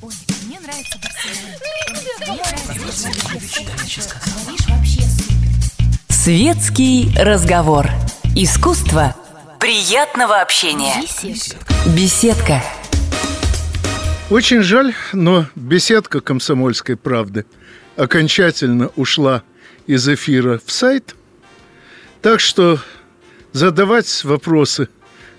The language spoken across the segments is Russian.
Мне нравится. Светский разговор. Искусство приятного общения. Беседка. Очень жаль, но беседка комсомольской правды окончательно ушла из эфира в сайт. Так что задавать вопросы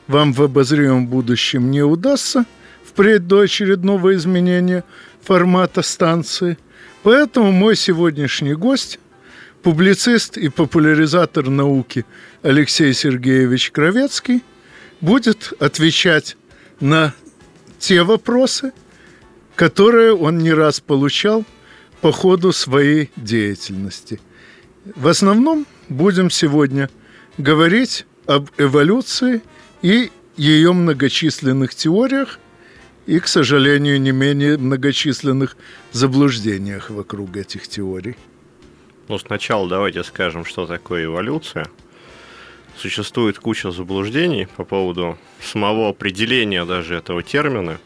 вам в обозримом будущем не удастся впредь до очередного изменения формата станции. Поэтому мой сегодняшний гость – публицист и популяризатор науки Алексей Сергеевич Кровецкий будет отвечать на те вопросы, которые он не раз получал по ходу своей деятельности. В основном будем сегодня говорить об эволюции и ее многочисленных теориях и, к сожалению, не менее многочисленных заблуждениях вокруг этих теорий. Ну, сначала давайте скажем, что такое эволюция. Существует куча заблуждений по поводу самого определения даже этого термина.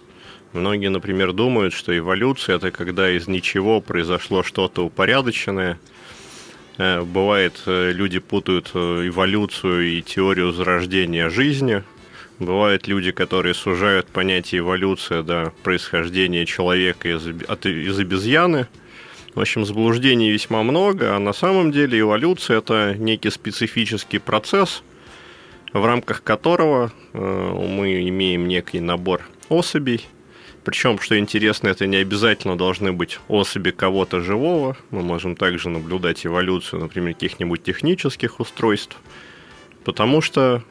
Многие, например, думают, что эволюция – это когда из ничего произошло что-то упорядоченное. Э, бывает, э, люди путают э, эволюцию и теорию зарождения жизни. Бывают люди, которые сужают понятие эволюция до происхождения человека из, от, из обезьяны – в общем, заблуждений весьма много, а на самом деле эволюция – это некий специфический процесс, в рамках которого э, мы имеем некий набор особей. Причем, что интересно, это не обязательно должны быть особи кого-то живого. Мы можем также наблюдать эволюцию, например, каких-нибудь технических устройств, потому что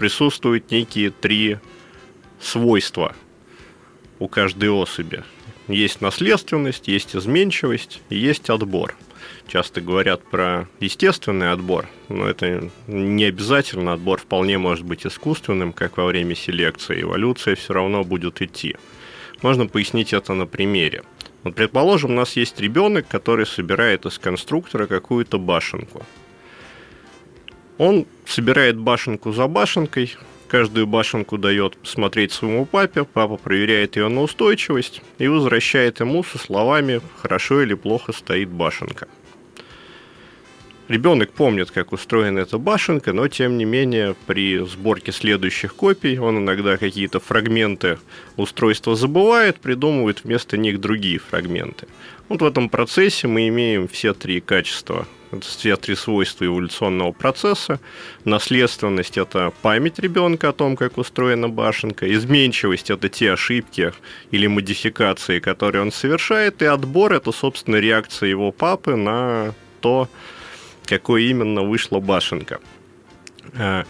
присутствуют некие три свойства у каждой особи. Есть наследственность, есть изменчивость, есть отбор. Часто говорят про естественный отбор, но это не обязательно. Отбор вполне может быть искусственным, как во время селекции. Эволюция все равно будет идти. Можно пояснить это на примере. Вот, предположим, у нас есть ребенок, который собирает из конструктора какую-то башенку. Он собирает башенку за башенкой, каждую башенку дает посмотреть своему папе, папа проверяет ее на устойчивость и возвращает ему со словами «хорошо или плохо стоит башенка». Ребенок помнит, как устроена эта башенка, но тем не менее при сборке следующих копий он иногда какие-то фрагменты устройства забывает, придумывает вместо них другие фрагменты. Вот в этом процессе мы имеем все три качества это все три свойства эволюционного процесса. Наследственность – это память ребенка о том, как устроена башенка. Изменчивость – это те ошибки или модификации, которые он совершает. И отбор – это, собственно, реакция его папы на то, какой именно вышла башенка. А,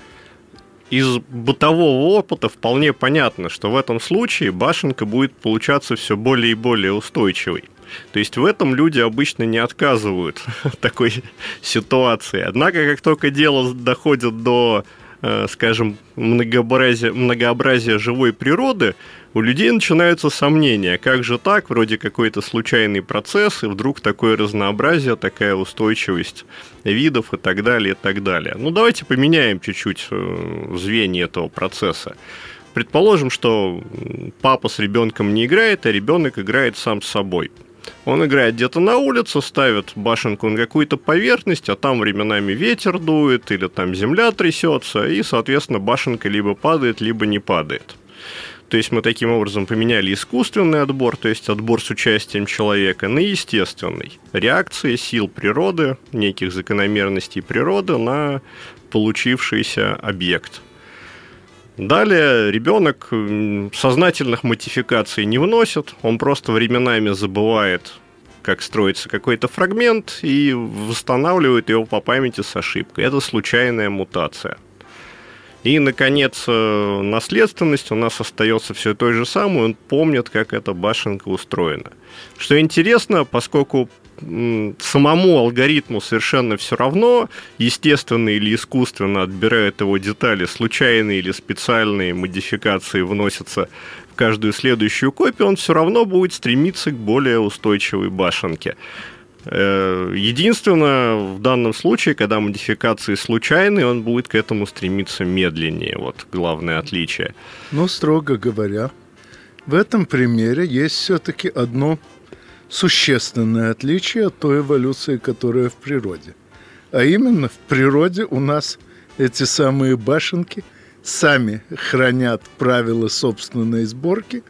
из бытового опыта вполне понятно, что в этом случае башенка будет получаться все более и более устойчивой. То есть в этом люди обычно не отказывают такой ситуации. Однако, как только дело доходит до э, скажем, многообразия, многообразия живой природы, у людей начинаются сомнения, как же так, вроде какой-то случайный процесс, и вдруг такое разнообразие, такая устойчивость видов и так далее, и так далее. Ну, давайте поменяем чуть-чуть э, звенья этого процесса. Предположим, что папа с ребенком не играет, а ребенок играет сам с собой. Он играет где-то на улице, ставит башенку на какую-то поверхность, а там временами ветер дует или там земля трясется, и, соответственно, башенка либо падает, либо не падает. То есть мы таким образом поменяли искусственный отбор, то есть отбор с участием человека, на естественный. Реакция сил природы, неких закономерностей природы на получившийся объект – Далее ребенок сознательных модификаций не вносит, он просто временами забывает, как строится какой-то фрагмент и восстанавливает его по памяти с ошибкой. Это случайная мутация. И, наконец, э, наследственность у нас остается все той же самой, он помнит, как эта башенка устроена. Что интересно, поскольку самому алгоритму совершенно все равно, естественно или искусственно отбирают его детали, случайные или специальные модификации вносятся в каждую следующую копию, он все равно будет стремиться к более устойчивой башенке. Э, единственное, в данном случае, когда модификации случайные, он будет к этому стремиться медленнее. Вот главное отличие. Ну, строго говоря, в этом примере есть все-таки одно существенное отличие от той эволюции, которая в природе. А именно в природе у нас эти самые башенки сами хранят правила собственной сборки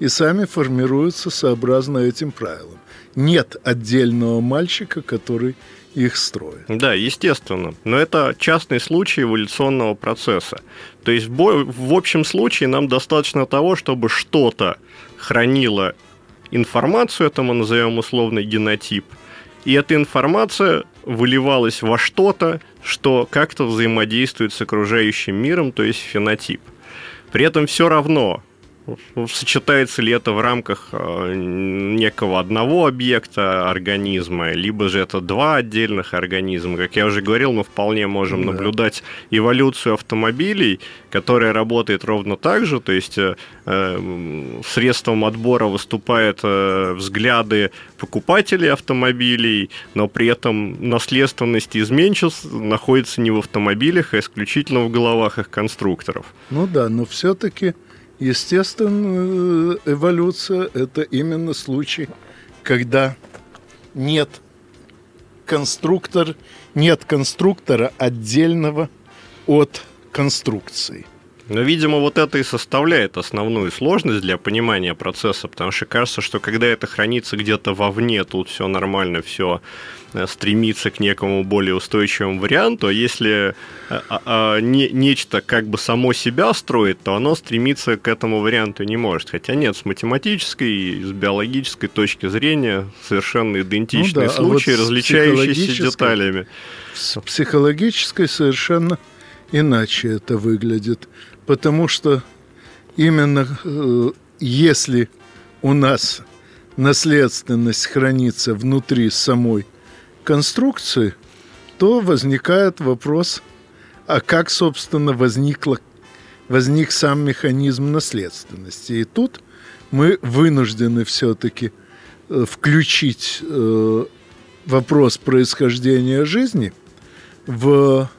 и сами формируются сообразно этим правилам. Нет отдельного мальчика, который их строит. Да, естественно. Но это частный случай эволюционного процесса. То есть в, общем случае нам достаточно того, чтобы что-то хранило информацию, это мы назовем условный генотип, и эта информация выливалась во что-то, что как-то взаимодействует с окружающим миром, то есть фенотип. При этом все равно сочетается ли это в рамках э, некого одного объекта организма, либо же это два отдельных организма. Как я уже говорил, мы вполне можем да. наблюдать эволюцию автомобилей, которая работает ровно так же, то есть э, средством отбора выступают э, взгляды покупателей автомобилей, но при этом наследственность изменчив находится не в автомобилях, а исключительно в головах их конструкторов. Ну да, но все-таки Естественно, эволюция – это именно случай, когда нет конструктор, нет конструктора отдельного от конструкции. Но, видимо, вот это и составляет основную сложность для понимания процесса, потому что кажется, что когда это хранится где-то вовне, тут все нормально, все Э, стремиться к некому более устойчивому варианту, а если а, а, не, нечто как бы само себя строит, то оно стремиться к этому варианту не может. Хотя нет, с математической и с биологической точки зрения совершенно идентичные ну да, случаи, а вот различающиеся деталями. С психологической совершенно иначе это выглядит, потому что именно э, если у нас наследственность хранится внутри самой конструкции, то возникает вопрос, а как, собственно, возникло, возник сам механизм наследственности. И тут мы вынуждены все-таки э, включить э, вопрос происхождения жизни в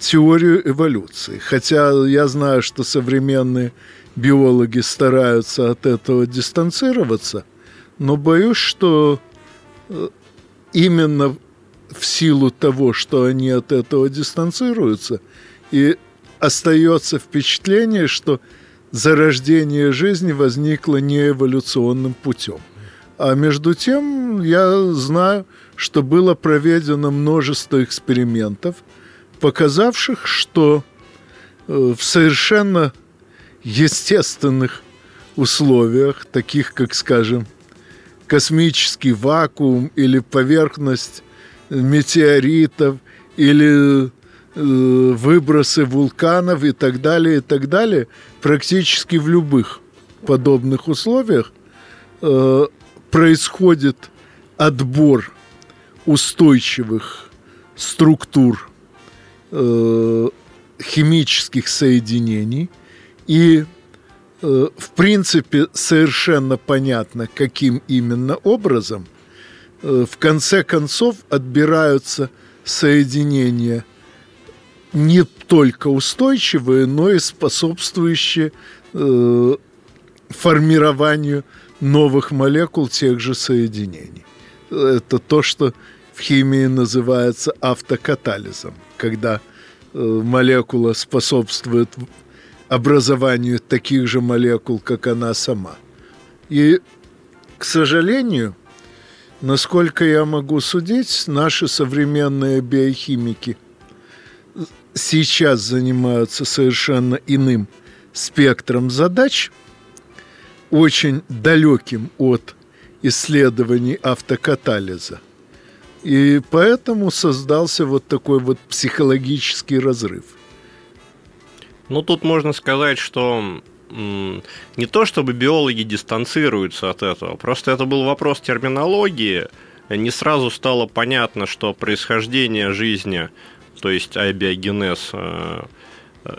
теорию эволюции. Хотя я знаю, что современные биологи стараются от этого дистанцироваться, но боюсь, что э, именно в силу того, что они от этого дистанцируются, и остается впечатление, что зарождение жизни возникло не эволюционным путем. А между тем я знаю, что было проведено множество экспериментов, показавших, что э, в совершенно естественных условиях, таких как, скажем, космический вакуум или поверхность метеоритов или э, выбросы вулканов и так далее, и так далее, практически в любых подобных условиях э, происходит отбор устойчивых структур э, химических соединений и Э, в принципе, совершенно понятно, каким именно образом. Э, в конце концов отбираются соединения не только устойчивые, но и способствующие формированию новых молекул тех же соединений. Это то, что в химии называется автокатализом, когда молекула способствует образованию таких же молекул, как она сама. И, к сожалению, насколько я могу судить, наши современные биохимики сейчас занимаются совершенно иным спектром задач, очень далеким от исследований автокатализа. И поэтому создался вот такой вот психологический разрыв – ну, тут можно сказать, что не то чтобы биологи дистанцируются от этого, просто это был вопрос терминологии. Не сразу стало понятно, что происхождение жизни, то есть абиогенез, э,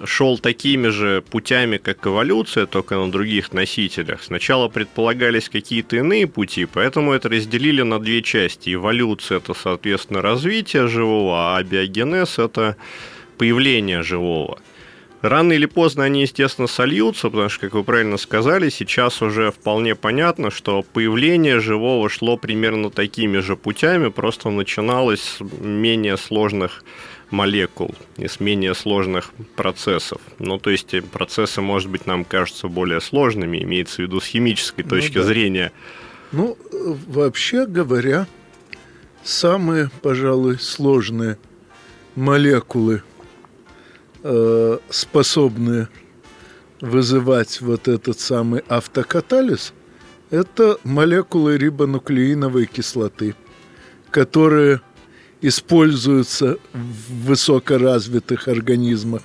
шел такими же путями, как эволюция, только на других носителях. Сначала предполагались какие-то иные пути, поэтому это разделили на две части. Эволюция – это, соответственно, развитие живого, а абиогенез – это появление живого – Рано или поздно они, естественно, сольются, потому что, как вы правильно сказали, сейчас уже вполне понятно, что появление живого шло примерно такими же путями, просто начиналось с менее сложных молекул и с менее сложных процессов. Ну, то есть процессы, может быть, нам кажутся более сложными, имеется в виду с химической точки ну, да. зрения. Ну, вообще говоря, самые, пожалуй, сложные молекулы Э, способны вызывать вот этот самый автокатализ, это молекулы рибонуклеиновой кислоты, которые используются в высокоразвитых организмах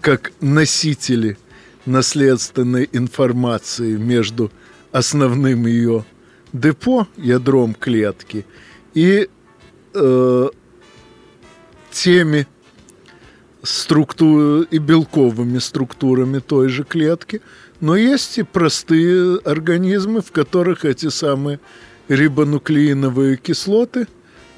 как носители наследственной информации между основным ее депо, ядром клетки, и э, теми структур и белковыми структурами той же клетки, но есть и простые организмы, в которых эти самые рибонуклеиновые кислоты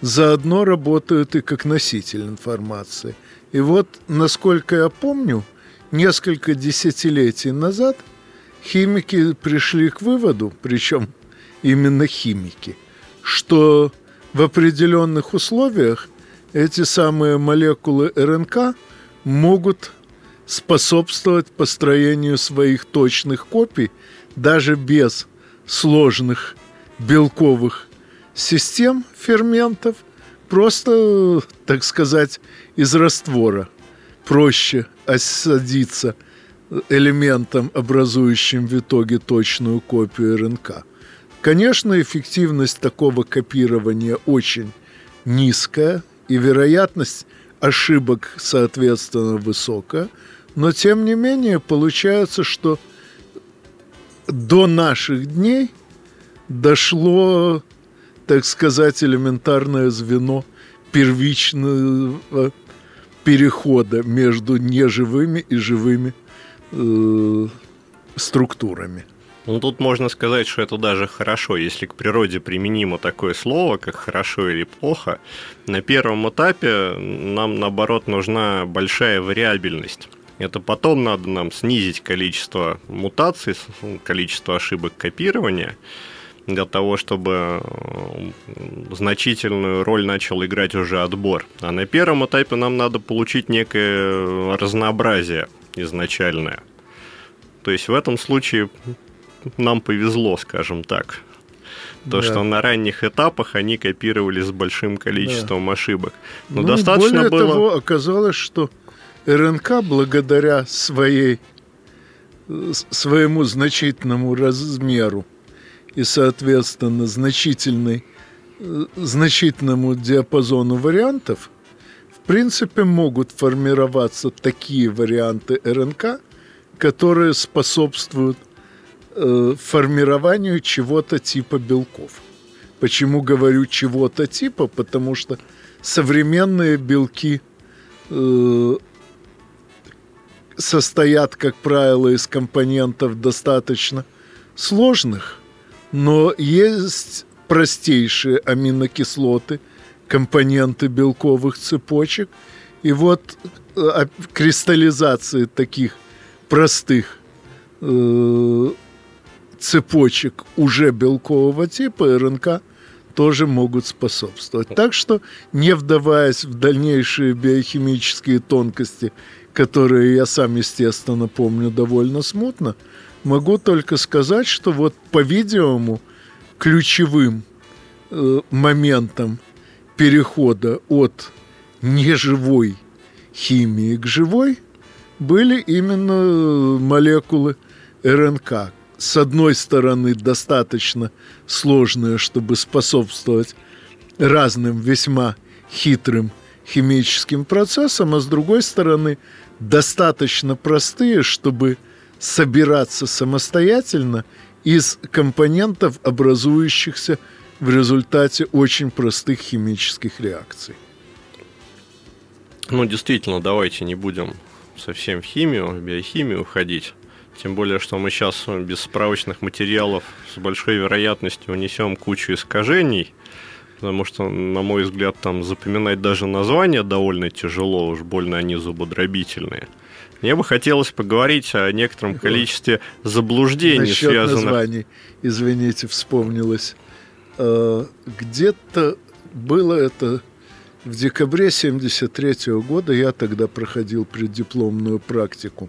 заодно работают и как носитель информации. И вот, насколько я помню, несколько десятилетий назад химики пришли к выводу, причем именно химики, что в определенных условиях эти самые молекулы РНК – могут способствовать построению своих точных копий даже без сложных белковых систем ферментов, просто, так сказать, из раствора проще осадиться элементом, образующим в итоге точную копию РНК. Конечно, эффективность такого копирования очень низкая, и вероятность ошибок, соответственно, высокая, но тем не менее получается, что до наших дней дошло, так сказать, элементарное звено первичного перехода между неживыми и живыми э, структурами. Ну, тут можно сказать, что это даже хорошо. Если к природе применимо такое слово, как хорошо или плохо, на первом этапе нам, наоборот, нужна большая вариабельность. Это потом надо нам снизить количество мутаций, количество ошибок копирования, для того, чтобы э, значительную роль начал играть уже отбор. А на первом этапе нам надо получить некое разнообразие изначальное. То есть в этом случае нам повезло, скажем так. То, да. что на ранних этапах они копировали с большим количеством да. ошибок. Но ну, достаточно более было... того, оказалось, что РНК благодаря своей, своему значительному размеру и, соответственно, значительной, значительному диапазону вариантов, в принципе, могут формироваться такие варианты РНК, которые способствуют э, формированию чего-то типа белков. Почему говорю чего-то типа? Потому что современные белки э, состоят, как правило, из компонентов достаточно сложных, но есть простейшие аминокислоты, компоненты белковых цепочек. И вот э, кристаллизации таких простых э, цепочек уже белкового типа РНК тоже могут способствовать. Так что, не вдаваясь в дальнейшие биохимические тонкости, которые я сам, естественно, помню довольно смутно, могу только сказать, что вот, по-видимому, ключевым э, моментом перехода от неживой химии к живой были именно молекулы РНК, с одной стороны, достаточно сложные, чтобы способствовать разным весьма хитрым химическим процессам, а с другой стороны, достаточно простые, чтобы собираться самостоятельно из компонентов, образующихся в результате очень простых химических реакций. Ну, действительно, давайте не будем совсем в химию, в биохимию уходить. Тем более, что мы сейчас без справочных материалов с большой вероятностью унесем кучу искажений, потому что, на мой взгляд, там запоминать даже названия довольно тяжело, уж больно они зубодробительные. Мне бы хотелось поговорить о некотором количестве заблуждений, Насчет связанных... названий, извините, вспомнилось. Э, Где-то было это в декабре 73 года. Я тогда проходил преддипломную практику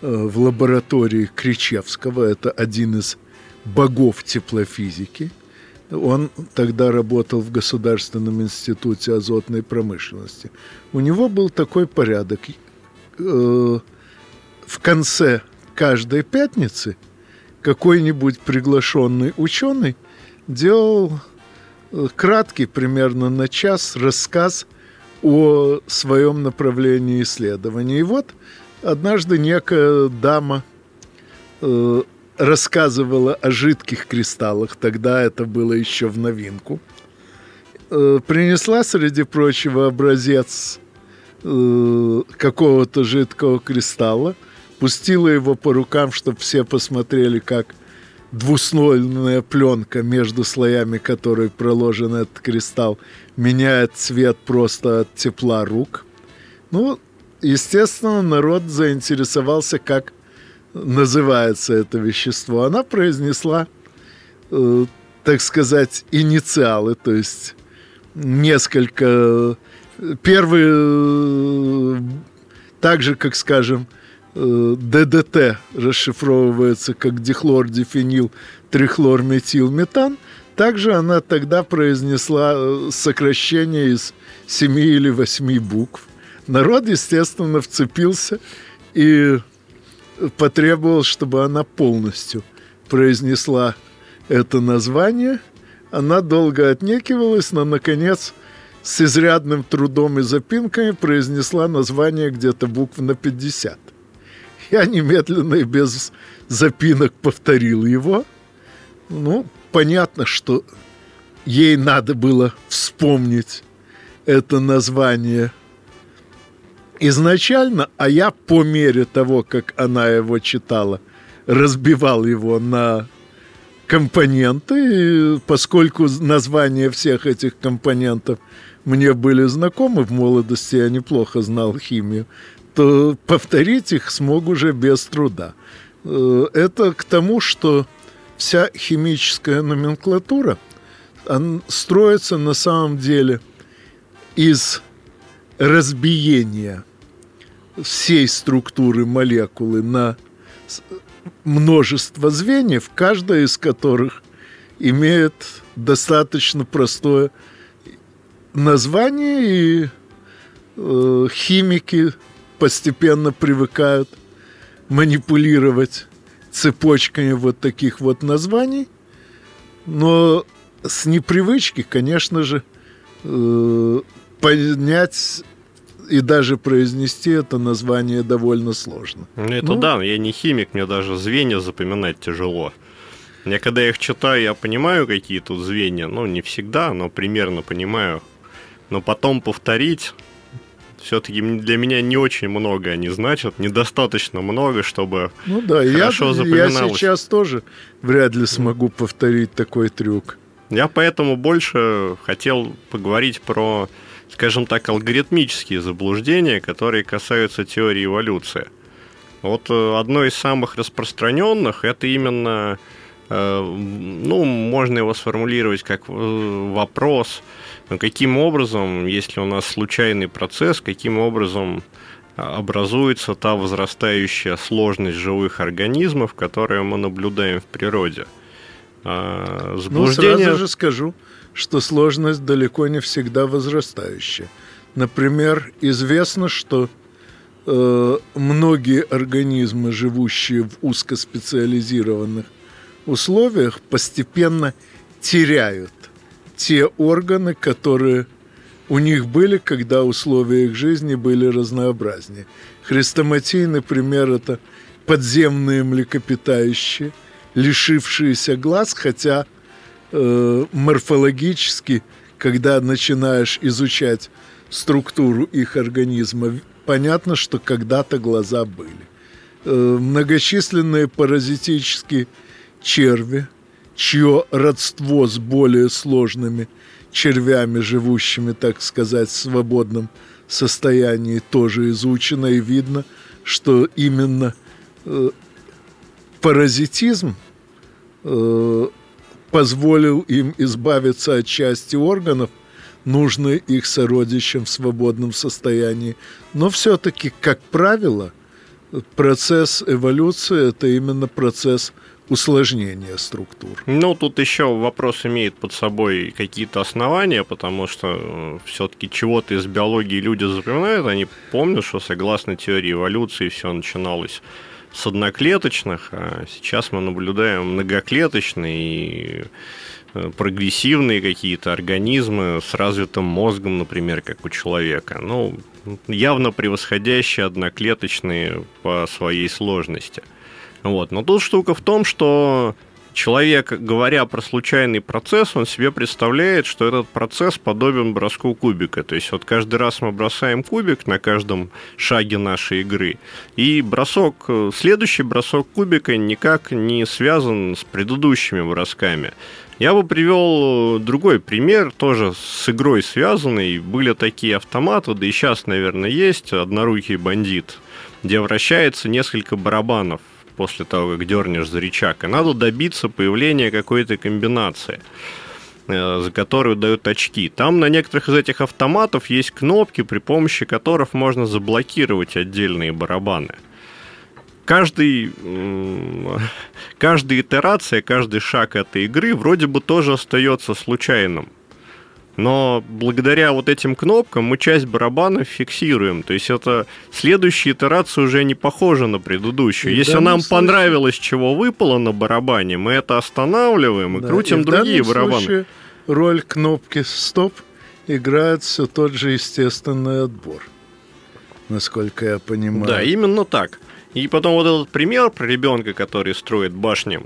э, в лаборатории Кричевского. Это один из богов теплофизики. Он тогда работал в Государственном институте азотной промышленности. У него был такой порядок. Э, В конце каждой пятницы какой-нибудь приглашенный ученый делал э, краткий, примерно на час, рассказ о своем направлении исследования. И вот однажды некая дама э, рассказывала о жидких кристаллах, тогда это было еще в новинку, Э, принесла, среди прочего, образец э, какого-то жидкого кристалла, пустила его по рукам, чтобы все посмотрели, как двуслойная пленка между слоями, которой проложен этот кристалл, меняет цвет просто от тепла рук. Ну, естественно, народ заинтересовался, как называется это вещество. Она произнесла, э, так сказать, инициалы, то есть несколько... Первый, э, так же, как, скажем, э, ДДТ расшифровывается как дихлордифенил трихлорметилметан, также она тогда произнесла э, сокращение из семи или восьми букв. Народ, естественно, вцепился и потребовал, чтобы она полностью произнесла это название. Она долго отнекивалась, но, наконец, с изрядным трудом и запинками произнесла название где-то букв на 50. Я немедленно и без запинок повторил его. Ну, понятно, что ей надо было вспомнить это название изначально, а я по мере того, как она его читала, разбивал его на компоненты, поскольку названия всех этих компонентов мне были знакомы в молодости, я неплохо знал химию, то повторить их смог уже без труда. Э, Это к тому, что вся химическая номенклатура строится на самом деле из разбиения всей структуры молекулы на множество звеньев, каждая из которых имеет достаточно простое название, и э, химики постепенно привыкают манипулировать цепочками вот таких вот названий, но с непривычки, конечно же, э, понять и даже произнести это название довольно сложно. Ну, Это Ну. да, я не химик, мне даже звенья запоминать тяжело. Я когда их читаю, я понимаю, какие тут звенья. Ну, не всегда, но примерно понимаю. Но потом повторить все-таки для меня не очень много они значат, недостаточно много, чтобы Ну да, я, Хорошо я запоминалось. сейчас тоже вряд ли смогу повторить такой трюк. Я поэтому больше хотел поговорить про, скажем так, алгоритмические заблуждения, которые касаются теории эволюции. Вот э, одно из самых распространенных это именно, э, ну, можно его сформулировать как э, вопрос, ну, каким образом, если у нас случайный процесс, каким образом а, образуется та возрастающая сложность живых организмов, которые мы наблюдаем в природе. А, Ну, Заблуждение... сразу же скажу, что сложность далеко не всегда возрастающая. Например, известно, что э, многие организмы, живущие в узкоспециализированных условиях, постепенно теряют те органы, которые у них были, когда условия их жизни были разнообразнее. Хрестоматий, например, это подземные млекопитающие, лишившиеся глаз, хотя э, морфологически, когда начинаешь изучать структуру их организма, понятно, что когда-то глаза были. Э, многочисленные паразитические черви, чье родство с более сложными червями, живущими, так сказать, в свободном состоянии, тоже изучено, и видно, что именно э, паразитизм э, позволил им избавиться от части органов, нужной их сородичам в свободном состоянии. Но все-таки, как правило, процесс эволюции – это именно процесс усложнения структур. Ну, тут еще вопрос имеет под собой какие-то основания, потому что э, все-таки чего-то из биологии люди запоминают, они помнят, что согласно теории эволюции все начиналось с одноклеточных, а сейчас мы наблюдаем многоклеточные и э, прогрессивные какие-то организмы с развитым мозгом, например, как у человека. Ну, явно превосходящие одноклеточные по своей сложности. Вот. Но тут штука в том, что человек, говоря про случайный процесс, он себе представляет, что этот процесс подобен броску кубика. То есть вот каждый раз мы бросаем кубик на каждом шаге нашей игры, и бросок, следующий бросок кубика никак не связан с предыдущими бросками. Я бы привел другой пример, тоже с игрой связанный. Были такие автоматы, да и сейчас, наверное, есть, однорукий бандит, где вращается несколько барабанов после того, как дернешь за рычаг. И надо добиться появления какой-то комбинации э, за которую дают очки. Там на некоторых из этих автоматов есть кнопки, при помощи которых можно заблокировать отдельные барабаны. Каждый, каждая итерация, каждый шаг этой игры вроде бы тоже остается случайным. Но благодаря вот этим кнопкам мы часть барабана фиксируем. То есть это следующая итерация уже не похожа на предыдущую. И Если нам случае... понравилось, чего выпало на барабане, мы это останавливаем и да, крутим и другие барабаны. Случае роль кнопки стоп играет все тот же естественный отбор, насколько я понимаю. Да, именно так. И потом вот этот пример про ребенка, который строит башни,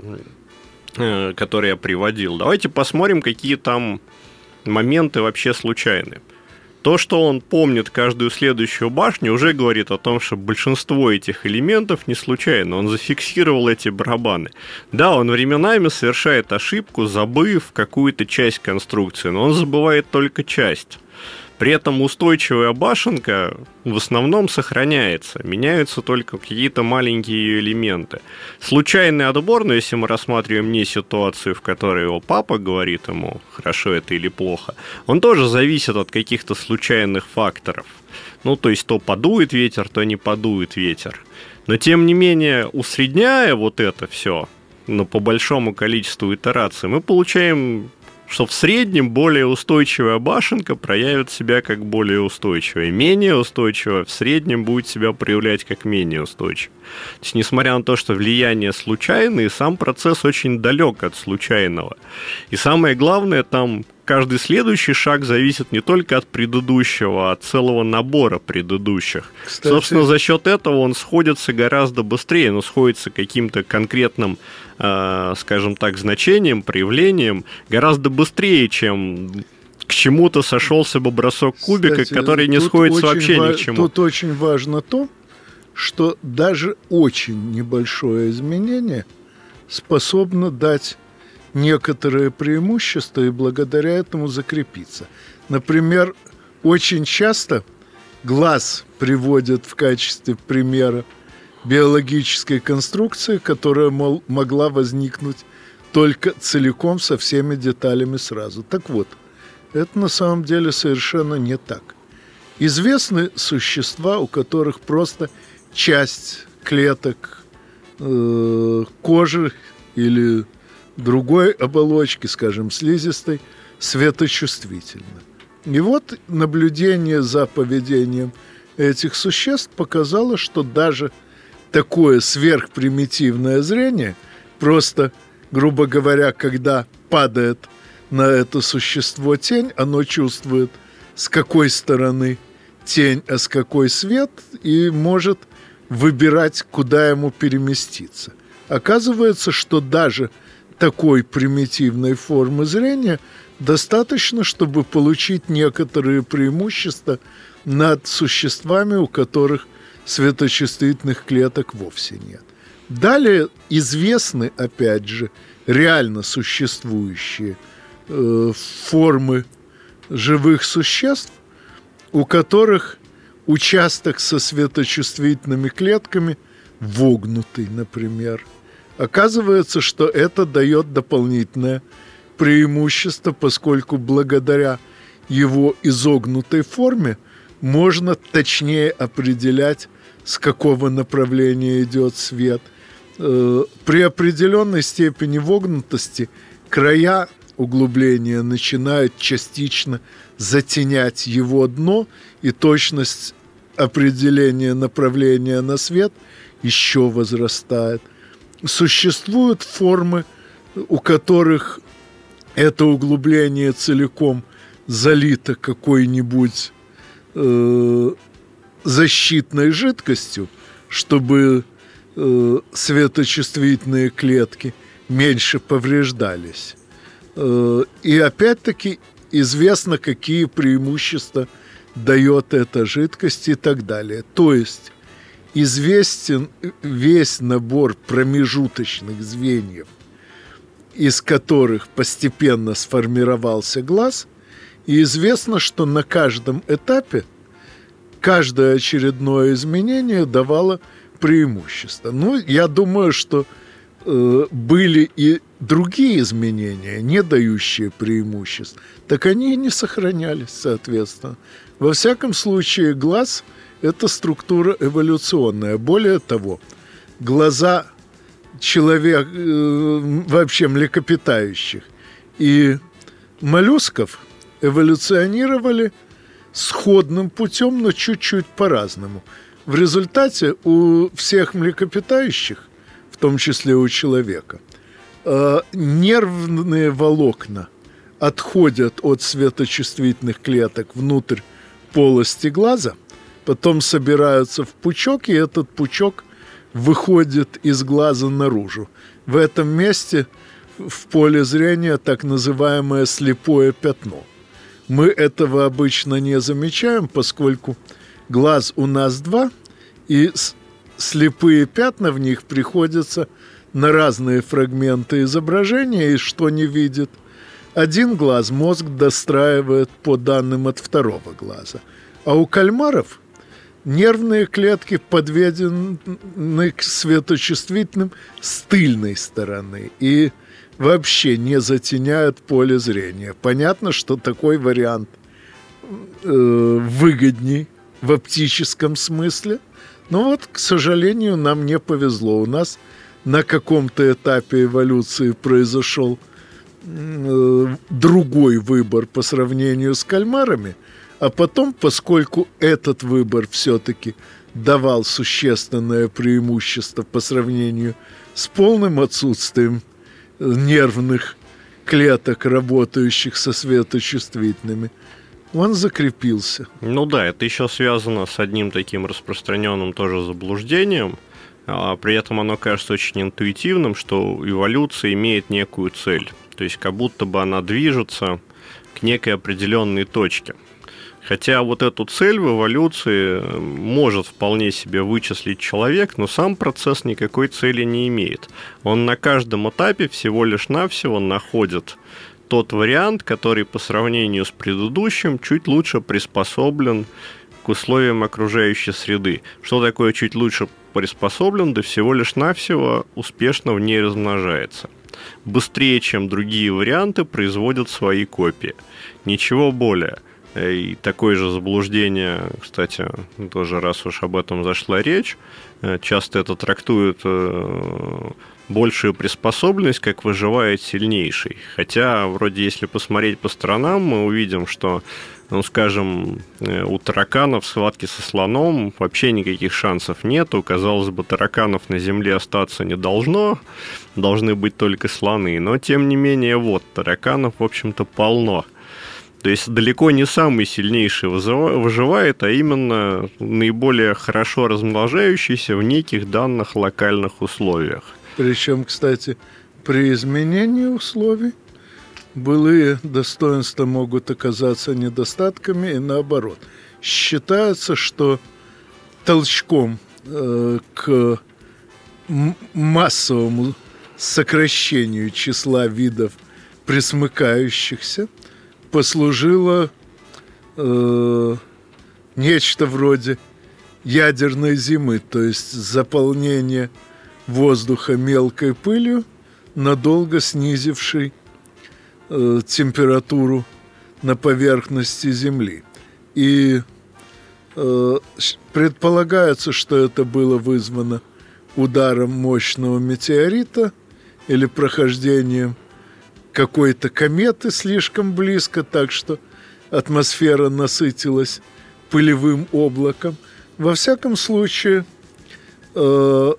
э, который я приводил. Давайте посмотрим, какие там моменты вообще случайны. То, что он помнит каждую следующую башню, уже говорит о том, что большинство этих элементов не случайно. Он зафиксировал эти барабаны. Да, он временами совершает ошибку, забыв какую-то часть конструкции, но он забывает только часть. При этом устойчивая башенка в основном сохраняется, меняются только какие-то маленькие элементы. Случайный отбор, но если мы рассматриваем не ситуацию, в которой его папа говорит ему, хорошо это или плохо, он тоже зависит от каких-то случайных факторов. Ну, то есть то подует ветер, то не подует ветер. Но тем не менее, усредняя вот это все, но по большому количеству итераций, мы получаем что в среднем более устойчивая башенка проявит себя как более устойчивая. Менее устойчивая в среднем будет себя проявлять как менее устойчивая. То есть, несмотря на то, что влияние случайное, сам процесс очень далек от случайного. И самое главное, там каждый следующий шаг зависит не только от предыдущего, а от целого набора предыдущих. Кстати... Собственно, за счет этого он сходится гораздо быстрее, но сходится каким-то конкретным, скажем так, значением, проявлением гораздо быстрее, чем к чему-то сошелся бы бросок кубика, Кстати, который не сходится вообще ни к чему. Тут очень важно то, что даже очень небольшое изменение способно дать некоторые преимущества и благодаря этому закрепиться. Например, очень часто глаз приводят в качестве примера биологической конструкции, которая мол, могла возникнуть только целиком со всеми деталями сразу. Так вот, это на самом деле совершенно не так. Известны существа, у которых просто часть клеток э, кожи или другой оболочки, скажем, слизистой, светочувствительна. И вот наблюдение за поведением этих существ показало, что даже такое сверхпримитивное зрение, просто, грубо говоря, когда падает на это существо тень, оно чувствует, с какой стороны тень, а с какой свет, и может выбирать, куда ему переместиться. Оказывается, что даже такой примитивной формы зрения достаточно, чтобы получить некоторые преимущества над существами, у которых светочувствительных клеток вовсе нет. Далее известны, опять же, реально существующие э, формы живых существ, у которых участок со светочувствительными клетками вогнутый, например. Оказывается, что это дает дополнительное преимущество, поскольку благодаря его изогнутой форме можно точнее определять, с какого направления идет свет. Э, при определенной степени вогнутости края углубления начинают частично затенять его дно, и точность определения направления на свет еще возрастает. Существуют формы, у которых это углубление целиком залито какой-нибудь э, защитной жидкостью, чтобы э, светочувствительные клетки меньше повреждались. Э, и опять-таки известно, какие преимущества дает эта жидкость и так далее. То есть известен весь набор промежуточных звеньев, из которых постепенно сформировался глаз, и известно, что на каждом этапе каждое очередное изменение давало преимущество. Ну, я думаю, что э, были и другие изменения, не дающие преимуществ, так они и не сохранялись, соответственно. Во всяком случае, глаз – это структура эволюционная. Более того, глаза человек, э, вообще млекопитающих и моллюсков эволюционировали сходным путем, но чуть-чуть по-разному. В результате у всех млекопитающих, в том числе у человека – Э, нервные волокна отходят от светочувствительных клеток внутрь полости глаза, потом собираются в пучок, и этот пучок выходит из глаза наружу. В этом месте в поле зрения так называемое слепое пятно. Мы этого обычно не замечаем, поскольку глаз у нас два, и слепые пятна в них приходятся – на разные фрагменты изображения и что не видит. Один глаз мозг достраивает по данным от второго глаза. А у кальмаров нервные клетки подведены к светочувствительным с тыльной стороны и вообще не затеняют поле зрения. Понятно, что такой вариант э, выгодней в оптическом смысле. Но вот, к сожалению, нам не повезло. У нас – на каком-то этапе эволюции произошел э, другой выбор по сравнению с кальмарами, а потом, поскольку этот выбор все-таки давал существенное преимущество по сравнению с полным отсутствием нервных клеток, работающих со светочувствительными, он закрепился. Ну да, это еще связано с одним таким распространенным тоже заблуждением – а при этом оно кажется очень интуитивным, что эволюция имеет некую цель. То есть как будто бы она движется к некой определенной точке. Хотя вот эту цель в эволюции может вполне себе вычислить человек, но сам процесс никакой цели не имеет. Он на каждом этапе всего лишь навсего находит тот вариант, который по сравнению с предыдущим чуть лучше приспособлен к условиям окружающей среды. Что такое чуть лучше приспособлен, да всего лишь навсего успешно в ней размножается. Быстрее, чем другие варианты, производят свои копии. Ничего более. И такое же заблуждение, кстати, тоже раз уж об этом зашла речь, э, часто это трактуют э, большую приспособленность, как выживает сильнейший. Хотя, вроде, если посмотреть по сторонам, мы увидим, что ну, скажем, э, у тараканов в схватке со слоном вообще никаких шансов нету. Казалось бы, тараканов на земле остаться не должно, должны быть только слоны. Но, тем не менее, вот, тараканов, в общем-то, полно. То есть далеко не самый сильнейший выживает, а именно наиболее хорошо размножающийся в неких данных локальных условиях. Причем, кстати, при изменении условий былые достоинства могут оказаться недостатками и наоборот. Считается, что толчком э, к массовому сокращению числа видов присмыкающихся послужило э, нечто вроде ядерной зимы, то есть заполнение воздуха мелкой пылью, надолго снизившей э, температуру на поверхности Земли. И э, предполагается, что это было вызвано ударом мощного метеорита или прохождением какой-то кометы слишком близко, так что атмосфера насытилась пылевым облаком. Во всяком случае, э,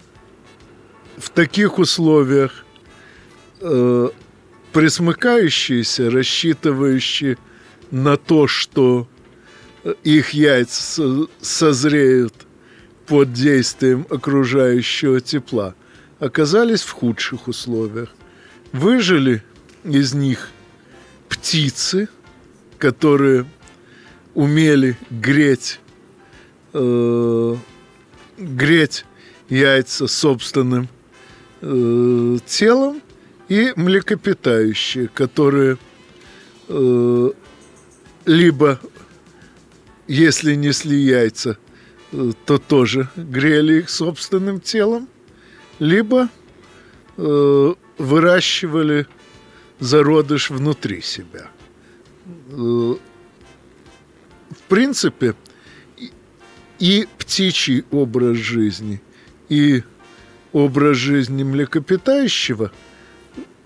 в таких условиях э, присмыкающиеся, рассчитывающие на то, что их яйца созреют под действием окружающего тепла, оказались в худших условиях. Выжили из них птицы, которые умели греть, э, греть яйца собственным э, телом, и млекопитающие, которые э, либо, если несли яйца, э, то тоже грели их собственным телом, либо э, выращивали зародыш внутри себя. Э, в принципе, и птичий образ жизни, и образ жизни млекопитающего –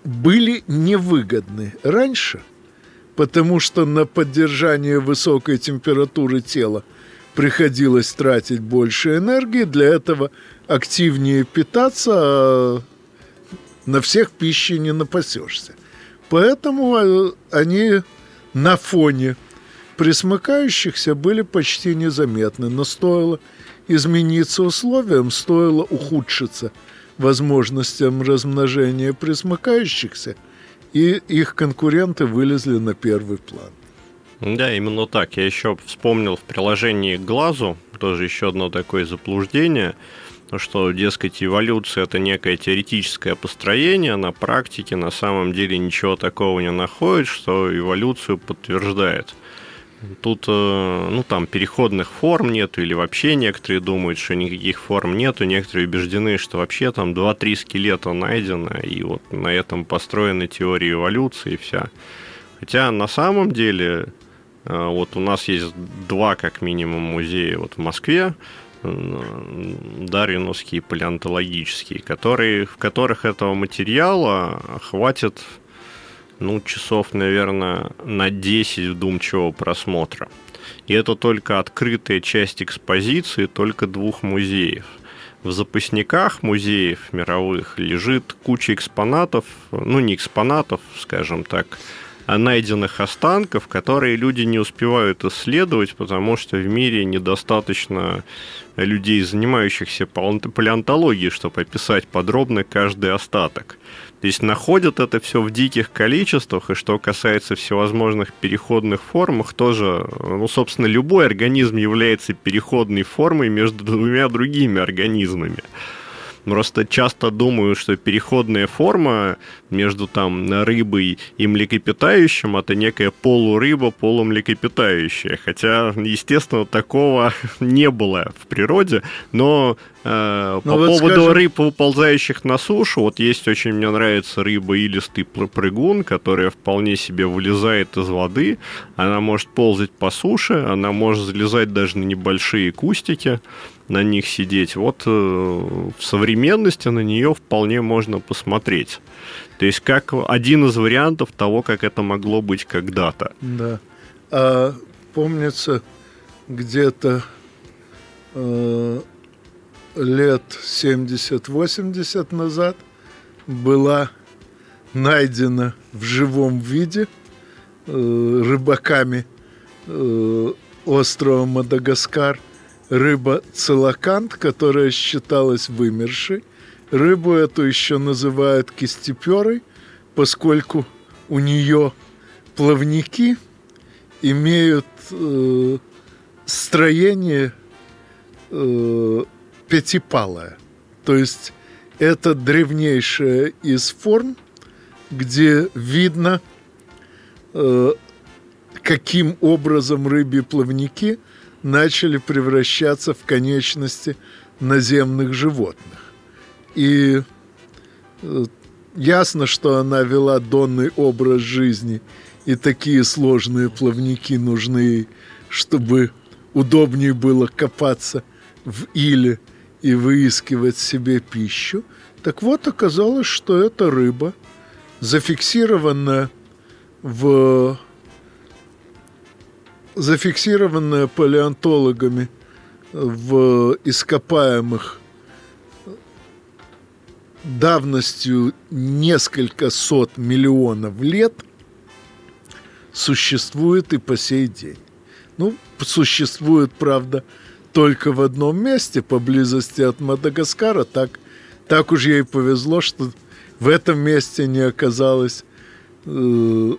были невыгодны раньше, потому что на поддержание высокой температуры тела приходилось тратить больше энергии, для этого активнее питаться, а на всех пищи не напасешься. Поэтому э, они на фоне присмыкающихся были почти незаметны, но стоило измениться условиям, стоило ухудшиться – возможностям размножения присмыкающихся, и их конкуренты вылезли на первый план. Да, именно так. Я еще вспомнил в приложении к глазу, тоже еще одно такое заблуждение, что, дескать, эволюция это некое теоретическое построение, на практике на самом деле ничего такого не находит, что эволюцию подтверждает. Тут, э, ну, там переходных форм нету, или вообще некоторые думают, что никаких форм нету, некоторые убеждены, что вообще там 2-3 скелета найдено, и вот на этом построена теория эволюции и вся. Хотя на самом деле э, вот у нас есть два, как минимум, музея вот в Москве, Дарвиновский и палеонтологический, которые, в которых этого материала хватит ну, часов, наверное, на 10 вдумчивого просмотра. И это только открытая часть экспозиции только двух музеев. В запасниках музеев мировых лежит куча экспонатов, ну не экспонатов, скажем так, найденных останков, которые люди не успевают исследовать, потому что в мире недостаточно людей, занимающихся палеонтологией, чтобы описать подробно каждый остаток. То есть находят это все в диких количествах, и что касается всевозможных переходных форм, их тоже, ну, собственно, любой организм является переходной формой между двумя другими организмами. Просто часто думаю, что переходная форма между там рыбой и млекопитающим это некая полурыба, полумлекопитающая. Хотя, естественно, такого не было в природе, но э, по вот поводу скажем... рыб, выползающих на сушу, вот есть очень мне нравится рыба илистый прыгун, которая вполне себе вылезает из воды. Она может ползать по суше, она может залезать даже на небольшие кустики на них сидеть. Вот э, в современности на нее вполне можно посмотреть. То есть как один из вариантов того, как это могло быть когда-то. Да. А, помнится, где-то э, лет 70-80 назад была найдена в живом виде э, рыбаками э, острова Мадагаскар – рыба целокант, которая считалась вымершей. Рыбу эту еще называют кистеперой, поскольку у нее плавники имеют э, строение э, пятипалое. То есть это древнейшая из форм, где видно, э, каким образом рыбьи плавники – начали превращаться в конечности наземных животных. И э, ясно, что она вела донный образ жизни, и такие сложные плавники нужны, чтобы удобнее было копаться в иле и выискивать себе пищу. Так вот, оказалось, что эта рыба, зафиксированная в зафиксированная палеонтологами в ископаемых давностью несколько сот миллионов лет существует и по сей день. Ну, существует, правда, только в одном месте, поблизости от Мадагаскара. Так, так уж ей повезло, что в этом месте не оказалось э,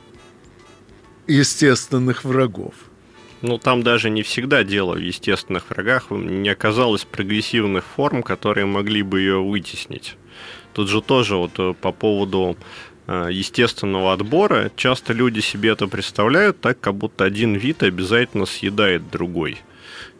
естественных врагов. Ну, там даже не всегда дело в естественных врагах. Не оказалось прогрессивных форм, которые могли бы ее вытеснить. Тут же тоже вот э, по поводу э, естественного отбора часто люди себе это представляют так, как будто один вид обязательно съедает другой.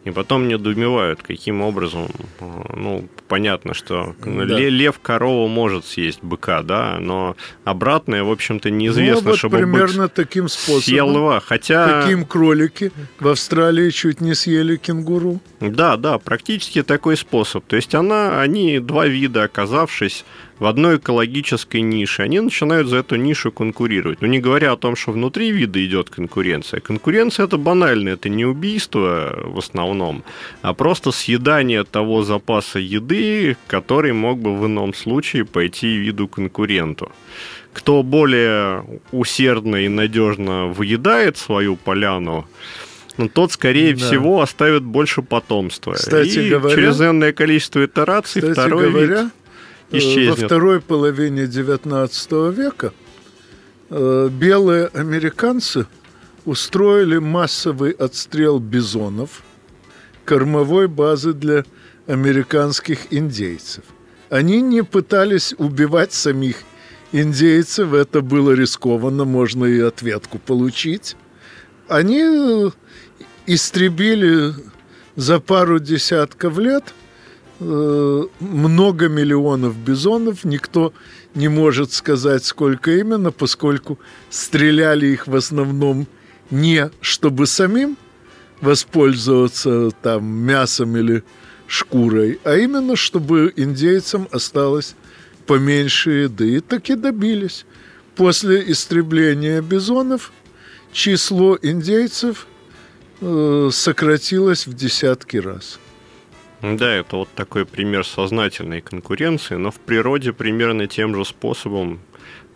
И потом недоумевают, каким образом, э, ну, понятно, что да. лев корову может съесть быка, да, но обратное, в общем-то, неизвестно, ну, вот чтобы примерно бык таким способом. Съел льва, хотя... Таким кролики в Австралии чуть не съели кенгуру. Да, да, практически такой способ. То есть она, они, два вида, оказавшись в одной экологической нише, они начинают за эту нишу конкурировать. Но не говоря о том, что внутри вида идет конкуренция. Конкуренция это банально, это не убийство в основном, а просто съедание того запаса еды, который мог бы в ином случае пойти виду конкуренту. Кто более усердно и надежно выедает свою поляну, ну, тот, скорее да. всего, оставит больше потомства. Кстати и говоря, через энное количество итераций кстати второй говоря, вид исчезнет. Во второй половине XIX века э, белые американцы устроили массовый отстрел бизонов кормовой базы для американских индейцев. Они не пытались убивать самих индейцев, это было рискованно, можно и ответку получить. Они э, истребили за пару десятков лет – Э, много миллионов бизонов, никто не может сказать, сколько именно, поскольку стреляли их в основном не чтобы самим воспользоваться там мясом или шкурой, а именно чтобы индейцам осталось поменьше еды. И таки добились. После истребления бизонов число индейцев э, сократилось в десятки раз. Да, это вот такой пример сознательной конкуренции, но в природе примерно тем же способом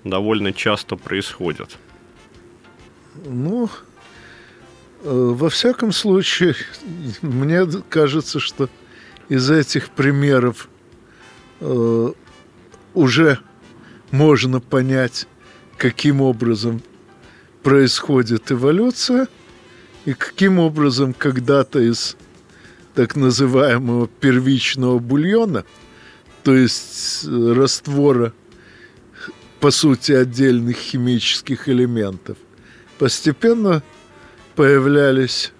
довольно часто происходит. Ну, э, во всяком случае, мне кажется, что из этих примеров э, уже можно понять, каким образом происходит эволюция и каким образом когда-то из так называемого первичного бульона, то есть э, раствора, по сути, отдельных химических элементов, постепенно появлялись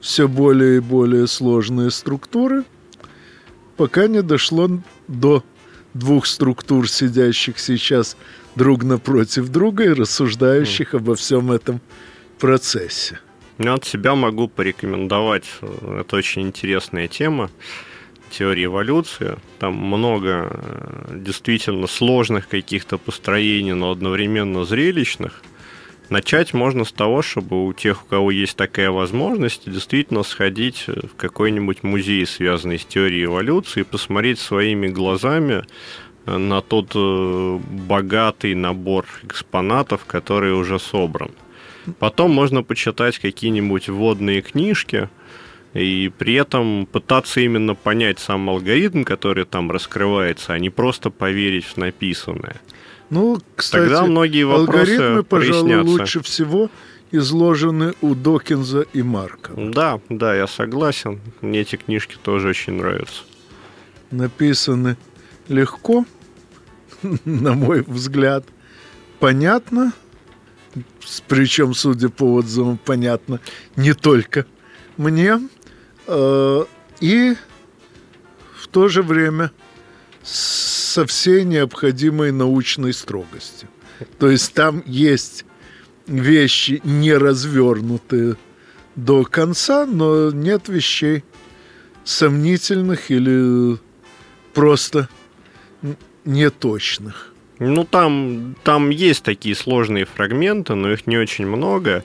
все более и более сложные структуры, пока не дошло до двух структур, сидящих сейчас друг напротив друга и рассуждающих обо всем этом процессе. Ну, от себя могу порекомендовать. Это очень интересная тема теории эволюции. Там много э, действительно сложных каких-то построений, но одновременно зрелищных. Начать можно с того, чтобы у тех, у кого есть такая возможность, действительно сходить в какой-нибудь музей, связанный с теорией эволюции, и посмотреть своими глазами э, на тот э, богатый набор экспонатов, который уже собран. Потом можно почитать какие-нибудь вводные книжки, и при этом пытаться именно понять сам алгоритм, который там раскрывается, а не просто поверить в написанное. Ну, кстати, Тогда многие вопросы алгоритмы, пожалуй, прояснятся. лучше всего изложены у Докинза и Марка. Да, да, я согласен. Мне эти книжки тоже очень нравятся. Написаны легко, на мой взгляд, понятно – причем, судя по отзывам, понятно, не только мне. э, и в то же время со всей необходимой научной строгостью. То есть там есть вещи не развернутые до конца, но нет вещей сомнительных или просто неточных. Ну, там, там есть такие сложные фрагменты, но их не очень много.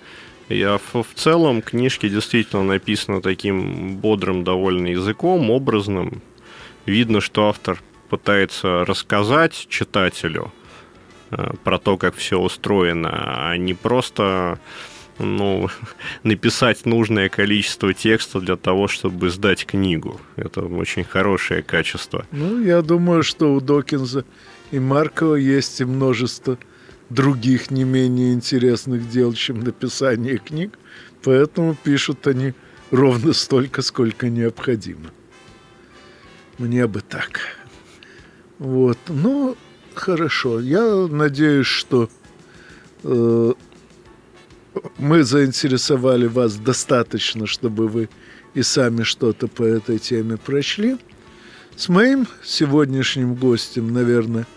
Я в, в целом книжки действительно написаны таким бодрым довольно языком, образным. Видно, что автор пытается рассказать читателю э, про то, как все устроено, а не просто ну, написать нужное количество текста для того, чтобы сдать книгу. Это очень хорошее качество. Ну, я думаю, что у Докинза и Маркова есть и множество других не менее интересных дел, чем написание книг, поэтому пишут они ровно столько, сколько необходимо. Мне бы так. Вот. Ну, хорошо. Я надеюсь, что э, мы заинтересовали вас достаточно, чтобы вы и сами что-то по этой теме прочли. С моим сегодняшним гостем, наверное,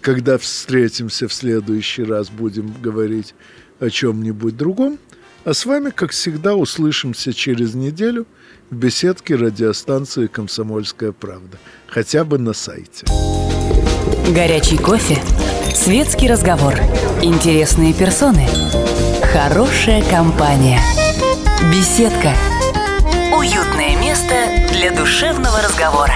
когда встретимся в следующий раз, будем говорить о чем-нибудь другом. А с вами, как всегда, услышимся через неделю в беседке радиостанции «Комсомольская правда». Хотя бы на сайте. Горячий кофе, светский разговор, интересные персоны, хорошая компания, беседка, уютное место для душевного разговора.